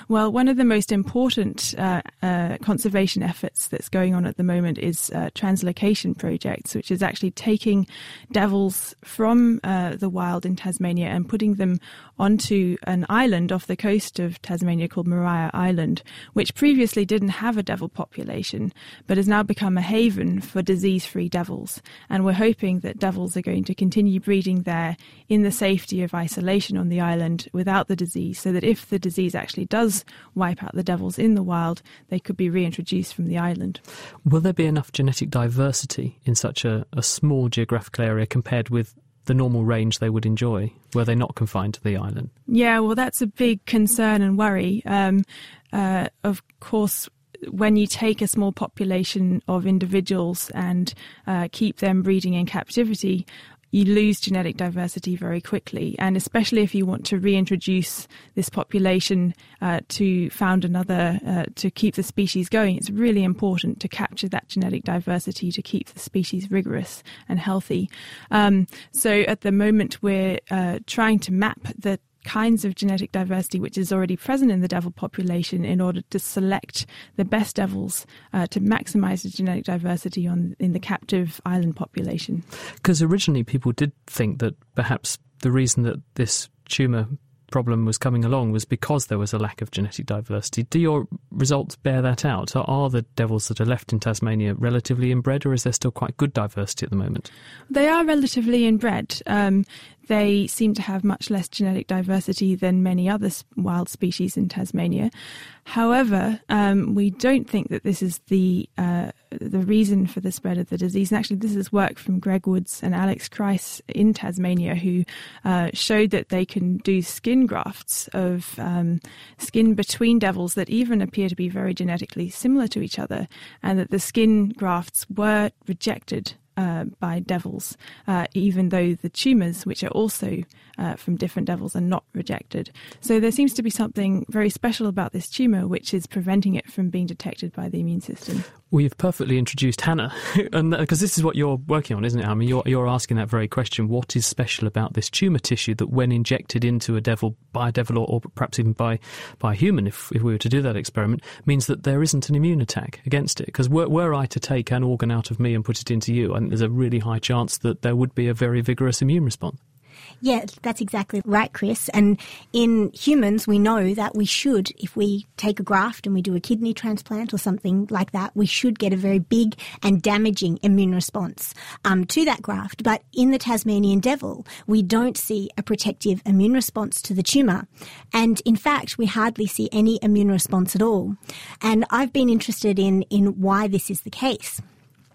Well, one of the most important uh, uh, conservation efforts that's going on at the moment is uh, translocation projects, which is actually taking devils from uh, the wild in Tasmania and putting them onto an island off the coast of Tasmania called Maria Island, which previously didn't have a devil population, but has now become a haven for disease-free devils. And we're hoping that devils are going to continue breeding there in the safety of isolation on the island without the disease, so that if the disease actually actually does wipe out the devils in the wild, they could be reintroduced from the island. Will there be enough genetic diversity in such a, a small geographical area compared with the normal range they would enjoy were they not confined to the island? Yeah, well, that's a big concern and worry. Um, uh, of course, when you take a small population of individuals and uh, keep them breeding in captivity, you lose genetic diversity very quickly. And especially if you want to reintroduce this population uh, to found another, uh, to keep the species going, it's really important to capture that genetic diversity to keep the species rigorous and healthy. Um, so at the moment, we're uh, trying to map the kinds of genetic diversity which is already present in the devil population in order to select the best devils uh, to maximize the genetic diversity on in the captive island population. Because originally people did think that perhaps the reason that this tumour problem was coming along was because there was a lack of genetic diversity. Do your results bear that out? Are the devils that are left in Tasmania relatively inbred, or is there still quite good diversity at the moment? They are relatively inbred. Um, they seem to have much less genetic diversity than many other wild species in Tasmania. However, um, we don't think that this is the uh, the reason for the spread of the disease. And actually, this is work from Greg Woods and Alex Kreiss in Tasmania, who uh, showed that they can do skin grafts of um, skin between devils that even appear to be very genetically similar to each other, and that the skin grafts were rejected uh, by devils, uh, even though the tumours, which are also uh, from different devils, are not rejected. So there seems to be something very special about this tumour, which is preventing it from being detected by the immune system. We've perfectly introduced Hannah, and uh, because this is what you're working on, isn't it? I mean, you're you're asking that very question: what is special about this tumour tissue that, when injected into a devil by a devil, or, or perhaps even by by a human, if if we were to do that experiment, means that there isn't an immune attack against it? Because were, were I to take an organ out of me and put it into you, I think there's a really high chance that there would be a very vigorous immune response. Yeah, that's exactly right, Chris. And in humans, we know that we should, if we take a graft and we do a kidney transplant or something like that, we should get a very big and damaging immune response um, to that graft. But in the Tasmanian devil, we don't see a protective immune response to the tumour. And in fact, we hardly see any immune response at all. And I've been interested in, in why this is the case.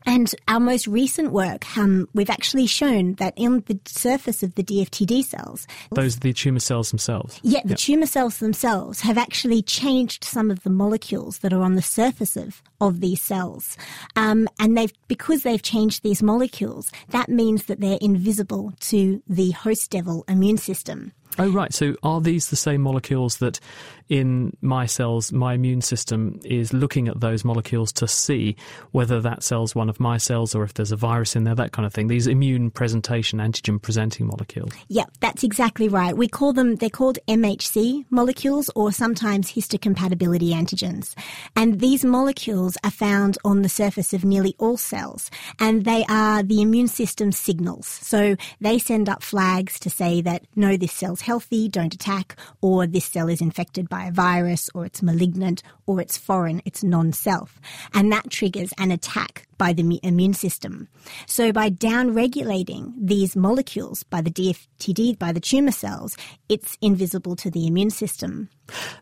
And our most recent work, um, we've actually shown that in the surface of the DFTD cells, those are the tumour cells themselves. Yeah, the yep. tumour cells themselves have actually changed some of the molecules that are on the surface of, of these cells. Um, and they've, because they've changed these molecules, that means that they're invisible to the host devil immune system. Oh, right. So are these the same molecules that in my cells, my immune system is looking at those molecules to see whether that cell's one of my cells or if there's a virus in there, that kind of thing. These immune presentation, antigen presenting molecules. Yeah, that's exactly right. We call them, they're called MHC molecules or sometimes histocompatibility antigens. And these molecules are found on the surface of nearly all cells and they are the immune system signals. So they send up flags to say that no, this cell's healthy, don't attack, or this cell is infected by a virus or it's malignant or it's foreign, it's non-self. And that triggers an attack by the immune system. So by down-regulating these molecules by the DFTD, by the tumour cells, it's invisible to the immune system.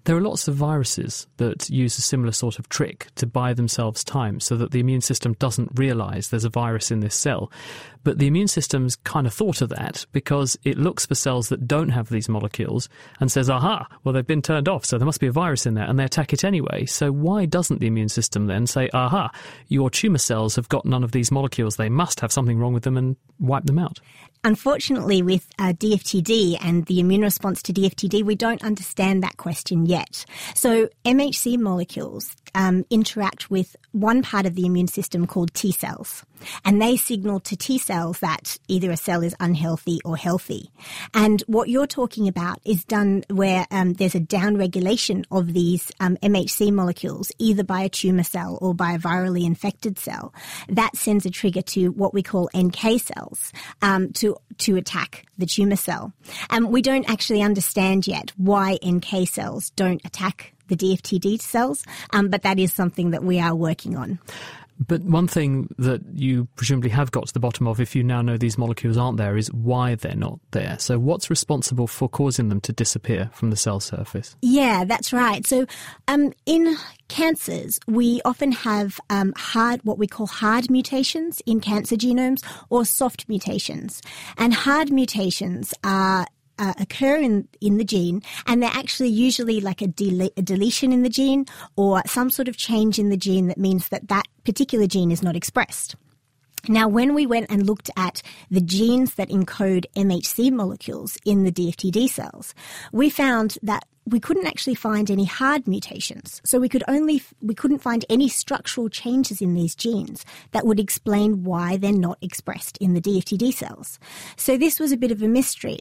There are lots of viruses that use a similar sort of trick to buy themselves time so that the immune system doesn't realise there's a virus in this cell. But the immune system's kind of thought of that because it looks for cells that don't have these molecules and says, aha, well, they've been turned off, so there must be a virus in there, and they attack it anyway. So why doesn't the immune system then say, aha, your tumour cells have got none of these molecules, they must have something wrong with them and wipe them out? Unfortunately, with uh, DFTD and the immune response to DFTD, we don't understand that question yet. So MHC molecules um, interact with one part of the immune system called T cells and they signal to T cells that either a cell is unhealthy or healthy. And what you're talking about is done where um, there's a downregulation of these um, MHC molecules, either by a tumor cell or by a virally infected cell. That sends a trigger to what we call NK cells um, to to attack the tumor cell. And we don't actually understand yet why NK cells don't attack the DFTD cells, um, but that is something that we are working on. But one thing that you presumably have got to the bottom of, if you now know these molecules aren't there, is why they're not there. So, what's responsible for causing them to disappear from the cell surface? Yeah, that's right. So, um, in cancers, we often have um, hard, what we call hard mutations in cancer genomes, or soft mutations. And hard mutations are uh, occur in, in the gene, and they're actually usually like a, del- a, deletion in the gene or some sort of change in the gene that means that that particular gene is not expressed. Now, when we went and looked at the genes that encode MHC molecules in the DFTD cells, we found that we couldn't actually find any hard mutations. So we could only, we couldn't find any structural changes in these genes that would explain why they're not expressed in the DFTD cells. So this was a bit of a mystery.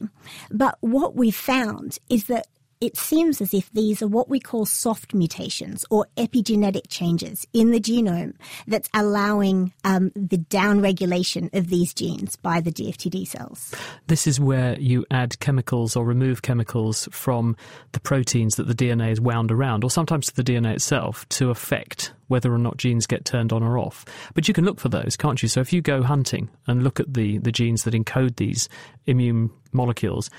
But what we found is that it seems as if these are what we call soft mutations or epigenetic changes in the genome that's allowing um, the downregulation of these genes by the DFTD cells. This is where you add chemicals or remove chemicals from the proteins that the DNA is wound around, or sometimes to the DNA itself, to affect whether or not genes get turned on or off. But you can look for those, can't you? So if you go hunting and look at the, the genes that encode these immune molecules,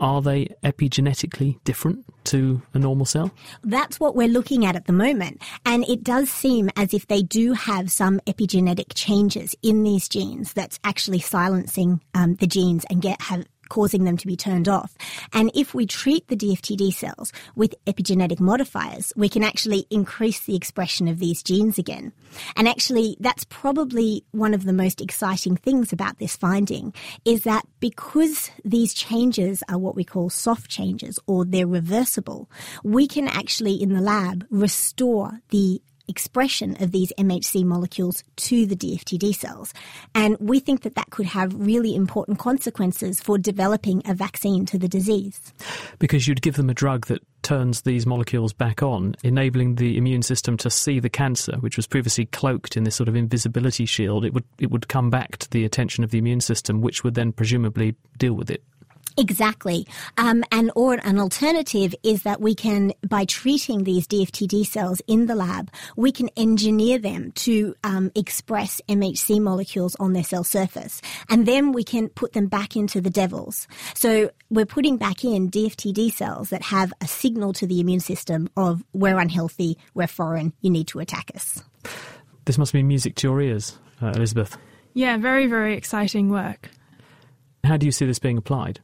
are they epigenetically different to a normal cell? That's what we're looking at at the moment. And it does seem as if they do have some epigenetic changes in these genes that's actually silencing um, the genes and get have causing them to be turned off. And if we treat the DFTD cells with epigenetic modifiers, we can actually increase the expression of these genes again. And actually, that's probably one of the most exciting things about this finding is that because these changes are what we call soft changes or they're reversible, we can actually in the lab restore the expression of these MHC molecules to the DFTD cells. And we think that that could have really important consequences for developing a vaccine to the disease. Because you'd give them a drug that turns these molecules back on, enabling the immune system to see the cancer, which was previously cloaked in this sort of invisibility shield. It would it would come back to the attention of the immune system, which would then presumably deal with it. Exactly. Um, and or an alternative is that we can, by treating these DFTD cells in the lab, we can engineer them to um, express MHC molecules on their cell surface, and then we can put them back into the devils. So we're putting back in DFTD cells that have a signal to the immune system of we're unhealthy, we're foreign, you need to attack us. This must be music to your ears, uh, Elizabeth. Yeah, very very exciting work. How do you see this being applied?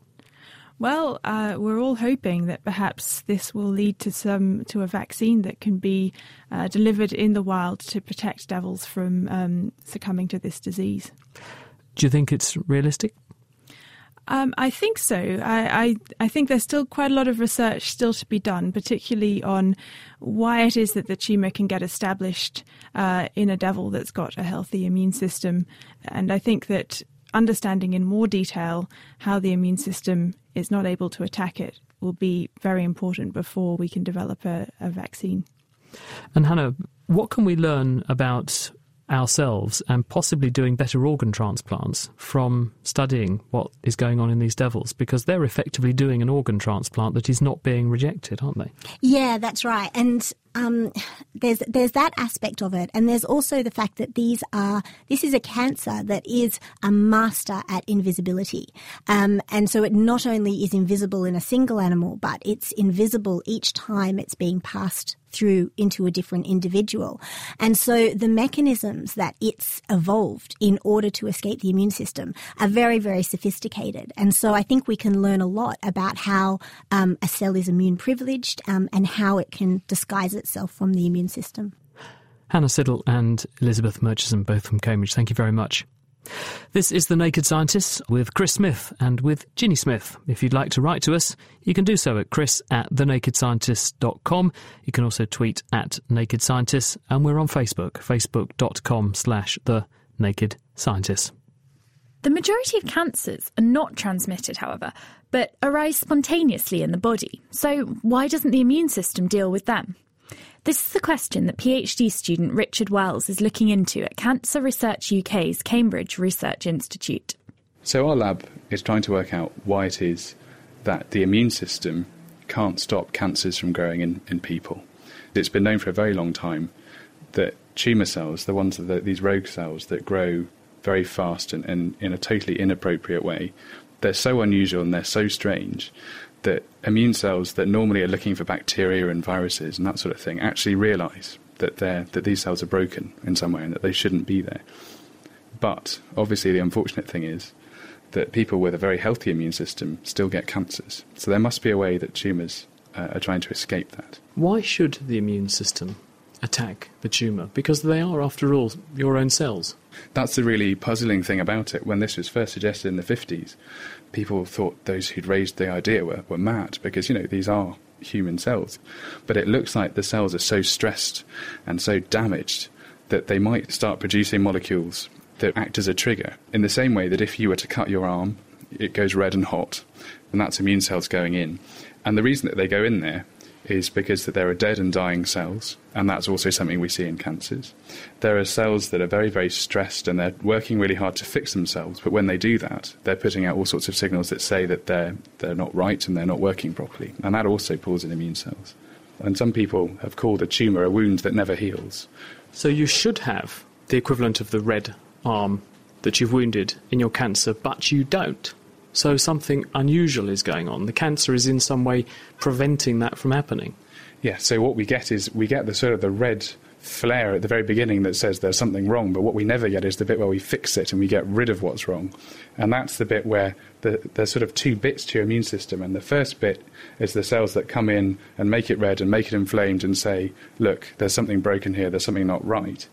Well, uh, we're all hoping that perhaps this will lead to some to a vaccine that can be uh, delivered in the wild to protect devils from um, succumbing to this disease. Do you think it's realistic? Um, I think so. I, I, I, think there's still quite a lot of research still to be done, particularly on why it is that the tumour can get established uh, in a devil that's got a healthy immune system. And I think that understanding in more detail how the immune system is not able to attack it will be very important before we can develop a, a vaccine. And Hannah, what can we learn about ourselves and possibly doing better organ transplants from studying what is going on in these devils because they're effectively doing an organ transplant that is not being rejected, aren't they? Yeah, that's right. And um, there's there's that aspect of it, and there's also the fact that these are this is a cancer that is a master at invisibility, um, and so it not only is invisible in a single animal, but it's invisible each time it's being passed through into a different individual. And so the mechanisms that it's evolved in order to escape the immune system are very, very sophisticated. And so I think we can learn a lot about how um, a cell is immune privileged um, and how it can disguise itself from the immune system. Hannah Siddle and Elizabeth Murchison, both from Cambridge, thank you very much. This is The Naked Scientists with Chris Smith and with Ginny Smith. If you'd like to write to us, you can do so at chris at thenakedscientists.com. You can also tweet at Naked Scientists, and we're on Facebook, facebook.com slash The Naked Scientists. The majority of cancers are not transmitted, however, but arise spontaneously in the body. So, why doesn't the immune system deal with them? This is the question that PhD student Richard Wells is looking into at Cancer Research UK's Cambridge Research Institute. So, our lab is trying to work out why it is that the immune system can't stop cancers from growing in, in people. It's been known for a very long time that tumour cells, the ones that these rogue cells that grow very fast and, and in a totally inappropriate way, they're so unusual and they're so strange that immune cells that normally are looking for bacteria and viruses and that sort of thing actually realize that they're, that these cells are broken in some way and that they shouldn't be there. But obviously, the unfortunate thing is that people with a very healthy immune system still get cancers. So there must be a way that tumours uh, are trying to escape that. Why should the immune system attack the tumour? Because they are, after all, your own cells. That's the really puzzling thing about it. When this was first suggested in the 50s, people thought those who'd raised the idea were, were mad because, you know, these are human cells. But it looks like the cells are so stressed and so damaged that they might start producing molecules that act as a trigger. In the same way that if you were to cut your arm, it goes red and hot, and that's immune cells going in. And the reason that they go in there is because that there are dead and dying cells, and that's also something we see in cancers. There are cells that are very, very stressed and they're working really hard to fix themselves, but when they do that, they're putting out all sorts of signals that say that they're, they're not right and they're not working properly, and that also pulls in immune cells. And some people have called a tumour a wound that never heals. So you should have the equivalent of the red arm that you've wounded in your cancer, but you don't. So something unusual is going on. The cancer is in some way preventing that from happening. Yeah, so what we get is we get the sort of the red flare at the very beginning that says there's something wrong, but what we never get is the bit where we fix it and we get rid of what's wrong. And that's the bit where the, there's sort of two bits to your immune system. And the first bit is the cells that come in and make it red and make it inflamed and say, look, there's something broken here, there's something not right.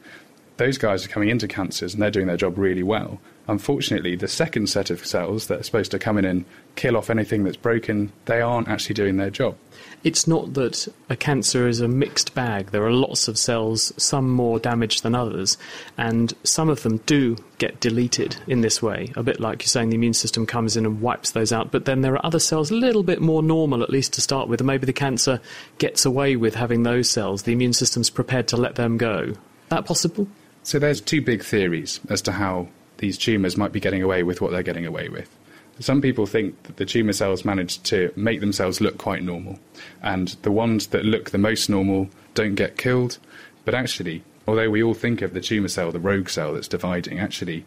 Those guys are coming into cancers and they're doing their job really well. Unfortunately, the second set of cells that are supposed to come in and kill off anything that's broken, they aren't actually doing their job. It's not that a cancer is a mixed bag. There are lots of cells, some more damaged than others, and some of them do get deleted in this way. A bit like you're saying, the immune system comes in and wipes those out, but then there are other cells a little bit more normal, at least to start with, and maybe the cancer gets away with having those cells. The immune system's prepared to let them go. That possible? So there's two big theories as to how these tumours might be getting away with what they're getting away with. Some people think that the tumour cells manage to make themselves look quite normal, and the ones that look the most normal don't get killed. But actually, although we all think of the tumour cell, the rogue cell that's dividing, actually,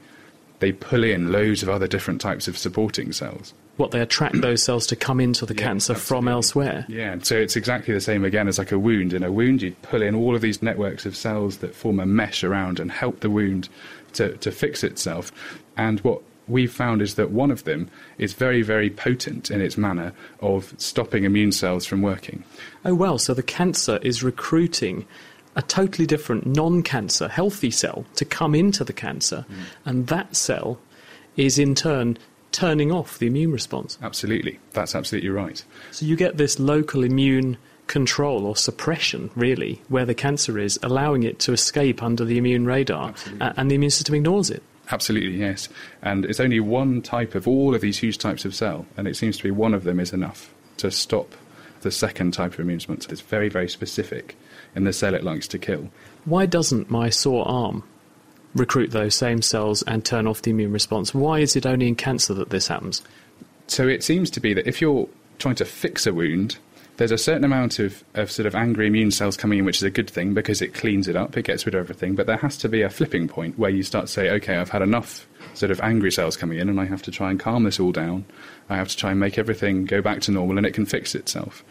they pull in loads of other different types of supporting cells. What they attract those cells to come into the yeah, cancer absolutely. from elsewhere. Yeah, so it's exactly the same again as like a wound. In a wound, you'd pull in all of these networks of cells that form a mesh around and help the wound to, to fix itself. And what we've found is that one of them is very, very potent in its manner of stopping immune cells from working. Oh, well, so the cancer is recruiting a totally different non cancer, healthy cell to come into the cancer, mm. and that cell is in turn turning off the immune response. Absolutely, that's absolutely right. So you get this local immune control or suppression, really, where the cancer is, allowing it to escape under the immune radar, and the immune system ignores it. Absolutely, yes. And it's only one type of all of these huge types of cell, and it seems to be one of them is enough to stop the second type of immune response. It's very, very specific in the cell it likes to kill. Why doesn't my sore arm recruit those same cells and turn off the immune response? Why is it only in cancer that this happens? So it seems to be that if you're trying to fix a wound, there's a certain amount of, of sort of angry immune cells coming in, which is a good thing because it cleans it up, it gets rid of everything. But there has to be a flipping point where you start to say, okay, I've had enough sort of angry cells coming in, and I have to try and calm this all down. I have to try and make everything go back to normal, and it can fix itself.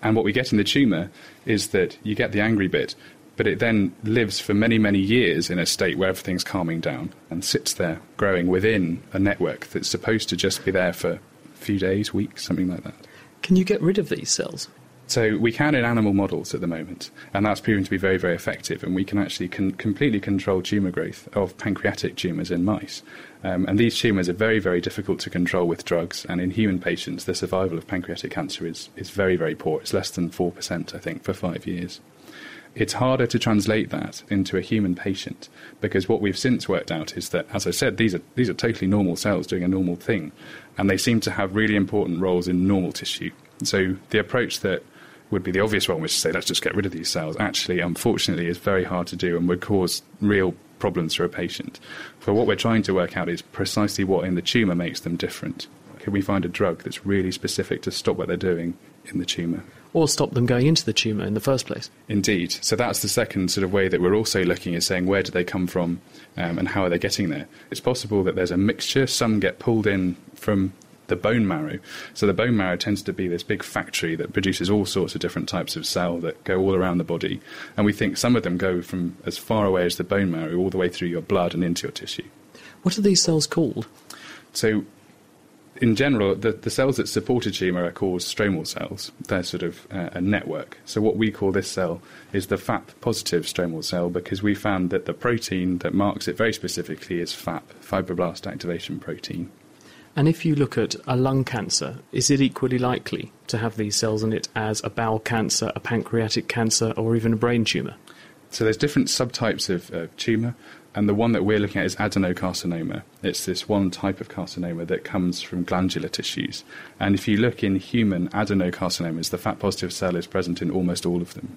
And what we get in the tumour is that you get the angry bit, but it then lives for many, many years in a state where everything's calming down and sits there growing within a network that's supposed to just be there for a few days, weeks, something like that. Can you get rid of these cells? So we can in animal models at the moment, and that's proven to be very, very effective. And we can actually con- completely control tumour growth of pancreatic tumours in mice. Um, and these tumours are very, very difficult to control with drugs. And in human patients, the survival of pancreatic cancer is, is very, very poor. It's less than 4%, I think, for five years. It's harder to translate that into a human patient because what we've since worked out is that, as I said, these are, these are totally normal cells doing a normal thing and they seem to have really important roles in normal tissue. So the approach that would be the obvious one, which is to say, let's just get rid of these cells, actually, unfortunately, is very hard to do and would cause real problems for a patient. For what we're trying to work out is precisely what in the tumour makes them different. Can we find a drug that's really specific to stop what they're doing in the tumour? Or stop them going into the tumour in the first place. Indeed. So that's the second sort of way that we're also looking at saying where do they come from um, and how are they getting there. It's possible that there's a mixture. Some get pulled in from the bone marrow. So the bone marrow tends to be this big factory that produces all sorts of different types of cell that go all around the body. And we think some of them go from as far away as the bone marrow all the way through your blood and into your tissue. What are these cells called? So in general, the, the cells that support a tumour are called stromal cells. They're sort of uh, a network. So what we call this cell is the FAP positive stromal cell because we found that the protein that marks it very specifically is FAP, fibroblast activation protein. And if you look at a lung cancer, is it equally likely to have these cells in it as a bowel cancer, a pancreatic cancer, or even a brain tumour? So there's different subtypes of uh, tumour. And the one that we're looking at is adenocarcinoma. It's this one type of carcinoma that comes from glandular tissues. And if you look in human adenocarcinomas, the FAP positive cell is present in almost all of them.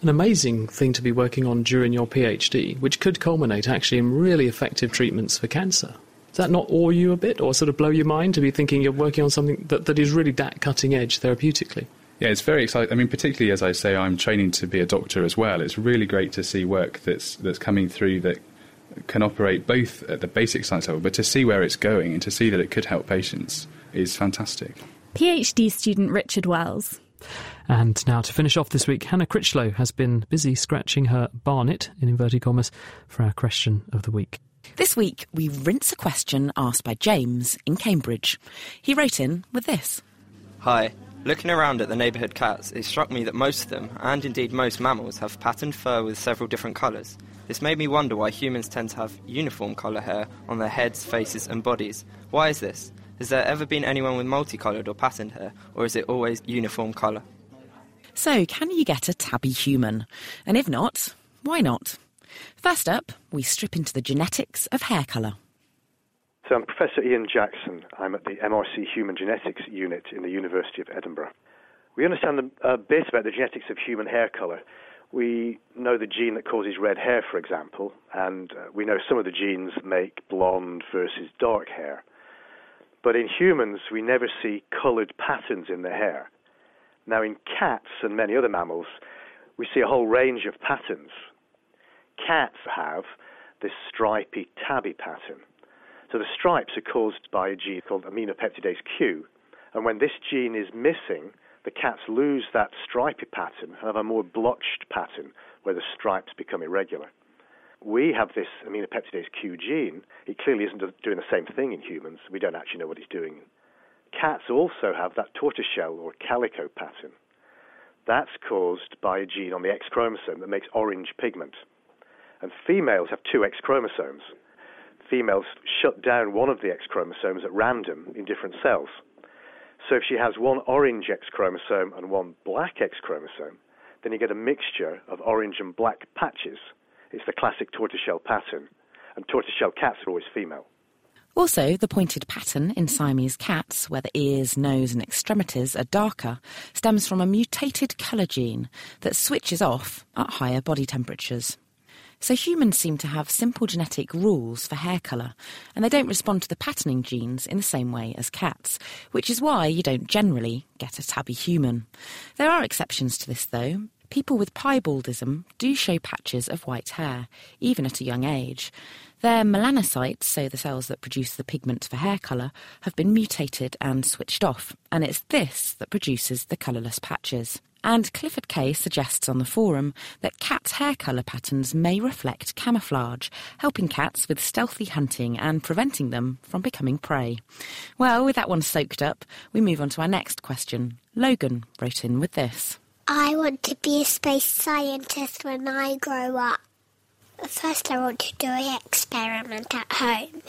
An amazing thing to be working on during your PhD, which could culminate actually in really effective treatments for cancer. Does that not awe you a bit or sort of blow your mind to be thinking you're working on something that, that is really that cutting edge therapeutically? Yeah, it's very exciting. I mean, particularly as I say, I'm training to be a doctor as well. It's really great to see work that's that's coming through that can operate both at the basic science level, but to see where it's going and to see that it could help patients is fantastic. PhD student Richard Wells. And now to finish off this week, Hannah Critchlow has been busy scratching her barnet, in inverted commas, for our question of the week. This week, we rinse a question asked by James in Cambridge. He wrote in with this Hi. Looking around at the neighbourhood cats, it struck me that most of them, and indeed most mammals, have patterned fur with several different colours. This made me wonder why humans tend to have uniform colour hair on their heads, faces, and bodies. Why is this? Has there ever been anyone with multicoloured or patterned hair, or is it always uniform colour? So, can you get a tabby human? And if not, why not? First up, we strip into the genetics of hair colour. I'm Professor Ian Jackson. I'm at the MRC Human Genetics Unit in the University of Edinburgh. We understand a bit about the genetics of human hair colour. We know the gene that causes red hair, for example, and uh, we know some of the genes make blonde versus dark hair. But in humans, we never see coloured patterns in the hair. Now, in cats and many other mammals, we see a whole range of patterns. Cats have this stripy tabby pattern. So the stripes are caused by a gene called aminopeptidase Q. And when this gene is missing, the cats lose that stripy pattern and have a more blotched pattern where the stripes become irregular. We have this aminopeptidase Q gene. It clearly isn't doing the same thing in humans. We don't actually know what it's doing. Cats also have that tortoiseshell or calico pattern. That's caused by a gene on the X chromosome that makes orange pigment. And females have two X chromosomes females shut down one of the X chromosomes at random in different cells. So if she has one orange X chromosome and one black X chromosome, then you get a mixture of orange and black patches. It's the classic tortoiseshell pattern, and tortoiseshell cats are always female. Also, the pointed pattern in Siamese cats, where the ears, nose, and extremities are darker, stems from a mutated colour gene that switches off at higher body temperatures. So humans seem to have simple genetic rules for hair colour, and they don't respond to the patterning genes in the same way as cats, which is why you don't generally get a tabby human. There are exceptions to this though. People with piebaldism do show patches of white hair, even at a young age. Their melanocytes, so the cells that produce the pigment for hair colour, have been mutated and switched off, and it's this that produces the colourless patches. And Clifford Kay suggests on the forum that cats' hair colour patterns may reflect camouflage, helping cats with stealthy hunting and preventing them from becoming prey. Well, with that one soaked up, we move on to our next question. Logan wrote in with this. I want to be a space scientist when I grow up. First, I want to do an experiment at home.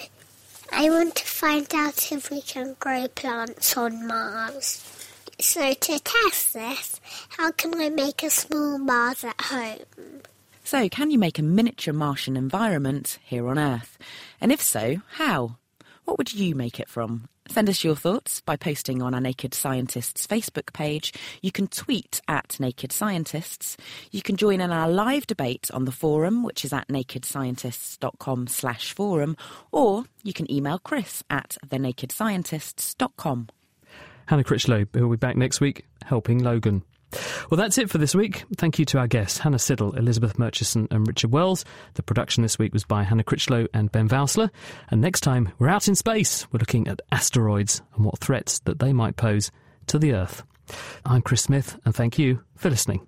I want to find out if we can grow plants on Mars. So, to test this, how can I make a small Mars at home? So, can you make a miniature Martian environment here on Earth? And if so, how? What would you make it from? Send us your thoughts by posting on our Naked Scientists Facebook page. You can tweet at Naked Scientists. You can join in our live debate on the forum, which is at nakedscientists.com slash forum, or you can email Chris at thenakedscientists.com. Hannah Critchlow, who will be back next week helping Logan. Well, that's it for this week. Thank you to our guests, Hannah Siddle, Elizabeth Murchison, and Richard Wells. The production this week was by Hannah Critchlow and Ben Valsler. And next time, we're out in space. We're looking at asteroids and what threats that they might pose to the Earth. I'm Chris Smith, and thank you for listening.